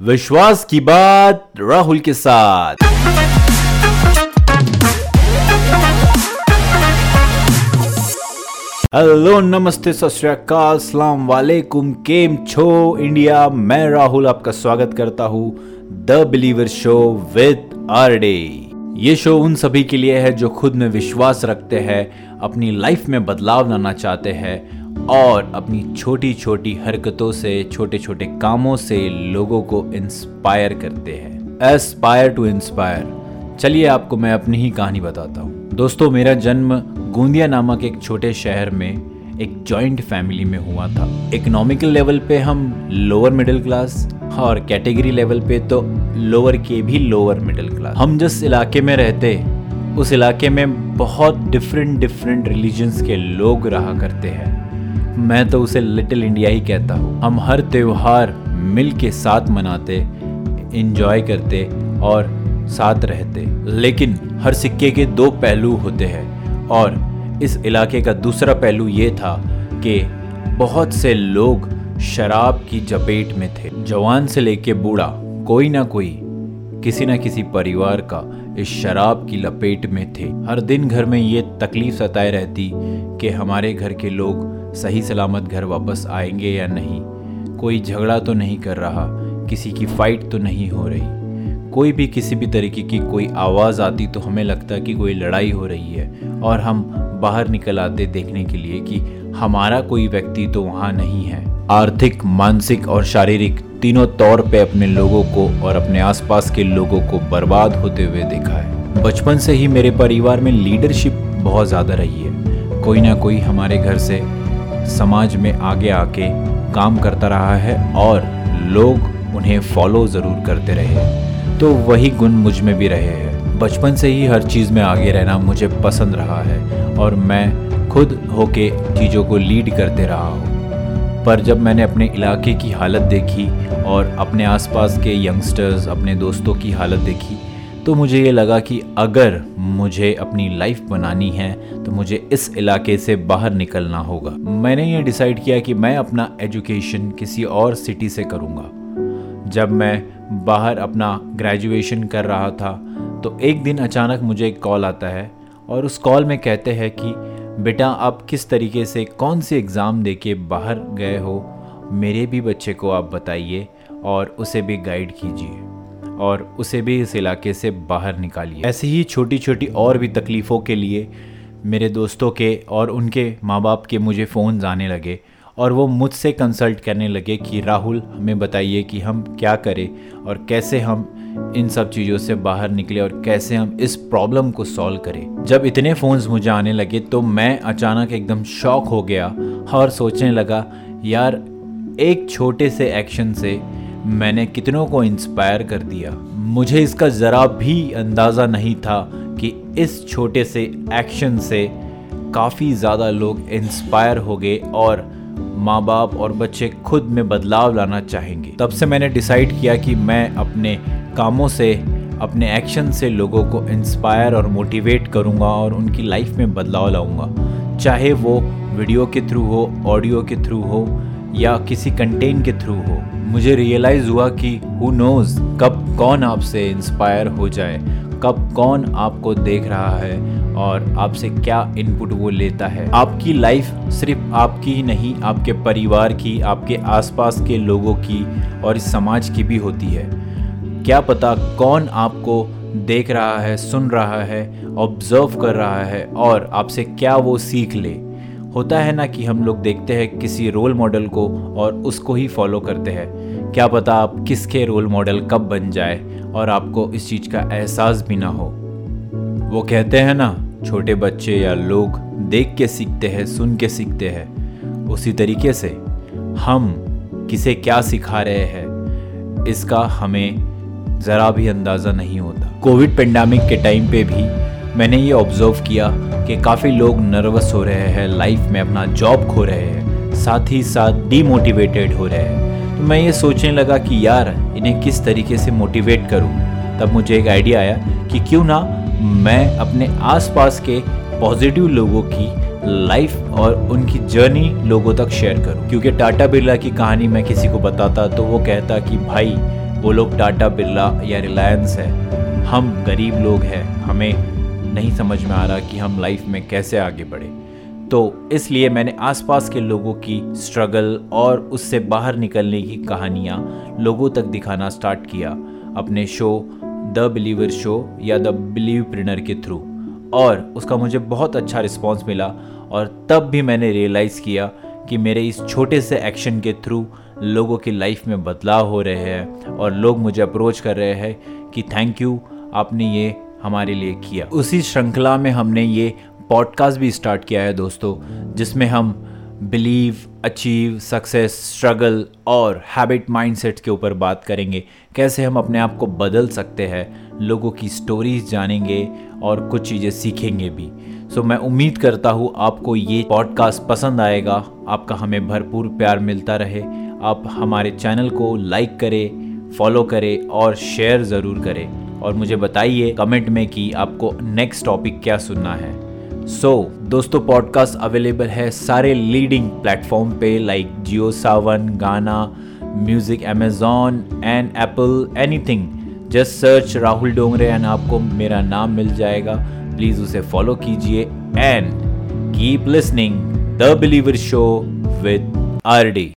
विश्वास की बात राहुल के साथ। हेलो, नमस्ते, सत सलाम वालेकुम, केम छो इंडिया? मैं राहुल आपका स्वागत करता हूँ, the believer show with R D ये शो उन सभी के लिए है जो खुद में विश्वास रखते हैं, अपनी लाइफ में बदलाव लाना चाहते हैं और अपनी छोटी छोटी हरकतों से छोटे छोटे कामों से लोगों को इंस्पायर करते हैं। एस्पायर टू इंस्पायर चलिए आपको मैं अपनी ही कहानी बताता हूँ। दोस्तों, मेरा जन्म गोंदिया नामक एक छोटे शहर में एक जॉइंट फैमिली में हुआ था। इकोनॉमिकल लेवल पे हम लोअर मिडिल क्लास और कैटेगरी लेवल पे तो लोअर के भी लोअर मिडिल क्लास हम जिस इलाके में रहते, उस इलाके में बहुत डिफरेंट डिफरेंट रिलीजन्स के लोग रहा करते हैं। मैं तो उसे लिटिल इंडिया ही कहता हूँ। हम हर त्योहार मिल के साथ मनाते इंजॉय करते और साथ रहते। लेकिन हर सिक्के के दो पहलू होते हैं और इस इलाके का दूसरा पहलू ये था कि बहुत से लोग शराब की चपेट में थे। जवान से लेके बूढ़ा, कोई ना कोई, किसी ना किसी परिवार का इस शराब की लपेट में थे। हर दिन घर में ये तकलीफ़ सताए रहती कि हमारे घर के लोग सही सलामत घर वापस आएँगे या नहीं। कोई झगड़ा तो नहीं कर रहा, किसी की फाइट तो नहीं हो रही। कोई भी किसी भी तरीके की कोई आवाज़ आती तो हमें लगता कि कोई लड़ाई हो रही है और हम बाहर निकल आते देखने के लिए कि हमारा कोई व्यक्ति तो वहाँ नहीं है। आर्थिक, मानसिक और शारीरिक तीनों तौर पे अपने लोगों को और अपने आसपास के लोगों को बर्बाद होते हुए देखा है। बचपन से ही मेरे परिवार में लीडरशिप बहुत ज़्यादा रही है। कोई ना कोई हमारे घर से समाज में आगे आके काम करता रहा है और लोग उन्हें फॉलो ज़रूर करते रहे तो वही गुण मुझमें भी रहे हैं। बचपन से ही हर चीज़ में आगे रहना मुझे पसंद रहा है और मैं खुद होके चीज़ों को लीड करते रहा हूँ। पर जब मैंने अपने इलाके की हालत देखी और अपने आसपास के यंगस्टर्स, अपने दोस्तों की हालत देखी तो मुझे ये लगा कि अगर मुझे अपनी लाइफ बनानी है तो मुझे इस इलाके से बाहर निकलना होगा। मैंने ये डिसाइड किया कि मैं अपना एजुकेशन किसी और सिटी से करूँगा। जब मैं बाहर अपना ग्रेजुएशन कर रहा था तो एक दिन अचानक मुझे एक कॉल आता है और उस कॉल में कहते हैं कि बेटा, आप किस तरीके से, कौन से एग्ज़ाम दे के बाहर गए हो, मेरे भी बच्चे को आप बताइए और उसे भी गाइड कीजिए और उसे भी इस इलाके से बाहर निकालिए। ऐसी ही छोटी छोटी और भी तकलीफ़ों के लिए मेरे दोस्तों के और उनके माँ बाप के मुझे फ़ोन आने लगे और वो मुझसे कंसल्ट करने लगे कि, राहुल, हमें बताइए कि हम क्या करें और कैसे हम इन सब चीज़ों से बाहर निकले और कैसे हम इस प्रॉब्लम को सॉल्व करें। जब इतने फ़ोन्स मुझे आने लगे तो मैं अचानक एकदम शॉक हो गया और सोचने लगा, यार, एक छोटे से एक्शन से मैंने कितनों को इंस्पायर कर दिया। मुझे इसका ज़रा भी अंदाज़ा नहीं था कि इस छोटे से एक्शन से काफ़ी ज़्यादा लोग इंस्पायर हो गए और माँ बाप और बच्चे खुद में बदलाव लाना चाहेंगे। तब से मैंने डिसाइड किया कि मैं अपने कामों से, अपने एक्शन से लोगों को इंस्पायर और मोटिवेट करूँगा और उनकी लाइफ में बदलाव लाऊँगा। चाहे वो वीडियो के थ्रू हो ऑडियो के थ्रू हो, या किसी कंटेंट के थ्रू हो, मुझे रियलाइज़ हुआ कि हु नोज़ कब कौन आपसे इंस्पायर हो जाए। कब कौन आपको देख रहा है और आपसे क्या इनपुट वो लेता है। आपकी लाइफ सिर्फ़ आपकी ही नहीं, आपके परिवार की, आपके आसपास के लोगों की और इस समाज की भी होती है। क्या पता कौन आपको देख रहा है, सुन रहा है ऑब्ज़र्व कर रहा है और आपसे क्या वो सीख ले। होता है ना कि हम लोग देखते हैं किसी रोल मॉडल को और उसको ही फॉलो करते हैं। क्या पता आप किसके रोल मॉडल कब बन जाए? और आपको इस चीज़ का एहसास भी ना हो। वो कहते हैं ना, छोटे बच्चे या लोग देख के सीखते हैं, सुन के सीखते हैं। उसी तरीके से हम किसे क्या सिखा रहे हैं, इसका हमें ज़रा भी अंदाज़ा नहीं होता। कोविड पेंडेमिक के टाइम पे भी मैंने ये ऑब्ज़र्व किया कि काफ़ी लोग नर्वस हो रहे हैं, लाइफ में अपना जॉब खो रहे हैं, साथ ही साथ डीमोटिवेटेड हो रहे हैं। तो मैं ये सोचने लगा कि यार, इन्हें किस तरीके से मोटिवेट करूँ? तब मुझे एक आइडिया आया कि क्यों ना मैं अपने आसपास के पॉजिटिव लोगों की लाइफ और उनकी जर्नी लोगों तक शेयर करूँ। क्योंकि टाटा बिरला की कहानी मैं किसी को बताता तो वो कहता कि भाई, वो लोग टाटा बिरला या रिलायंस है। हम गरीब लोग हैं। हमें नहीं समझ में आ रहा कि हम लाइफ में कैसे आगे बढ़े। तो इसलिए मैंने आसपास के लोगों की स्ट्रगल और उससे बाहर निकलने की कहानियाँ लोगों तक दिखाना स्टार्ट किया। अपने शो द बिलीवर शो या द बिलीव प्रिनर के थ्रू और उसका मुझे बहुत अच्छा रिस्पॉन्स मिला और तब भी मैंने रियलाइज़ किया कि मेरे इस छोटे से एक्शन के थ्रू लोगों की लाइफ में बदलाव हो रहे हैं और लोग मुझे अप्रोच कर रहे हैं कि थैंक यू आपने ये हमारे लिए किया। उसी श्रृंखला में हमने ये पॉडकास्ट भी स्टार्ट किया है दोस्तों जिसमें हम बिलीव अचीव सक्सेस स्ट्रगल और हैबिट माइंडसेट के ऊपर बात करेंगे। कैसे हम अपने आप को बदल सकते हैं लोगों की स्टोरीज जानेंगे और कुछ चीज़ें सीखेंगे भी। सो so, मैं उम्मीद करता हूँ आपको ये पॉडकास्ट पसंद आएगा। आपका हमें भरपूर प्यार मिलता रहे। आप हमारे चैनल को लाइक करें फॉलो करें और शेयर ज़रूर करें। और मुझे बताइए कमेंट में कि आपको नेक्स्ट टॉपिक क्या सुनना है। सो so, दोस्तों पॉडकास्ट अवेलेबल है सारे लीडिंग प्लेटफॉर्म पे like Jio Saavn Gaana music Amazon and Apple anything just search Rahul Dongre and आपको मेरा नाम मिल जाएगा। प्लीज़ उसे फॉलो कीजिए and keep listening the believer show with R D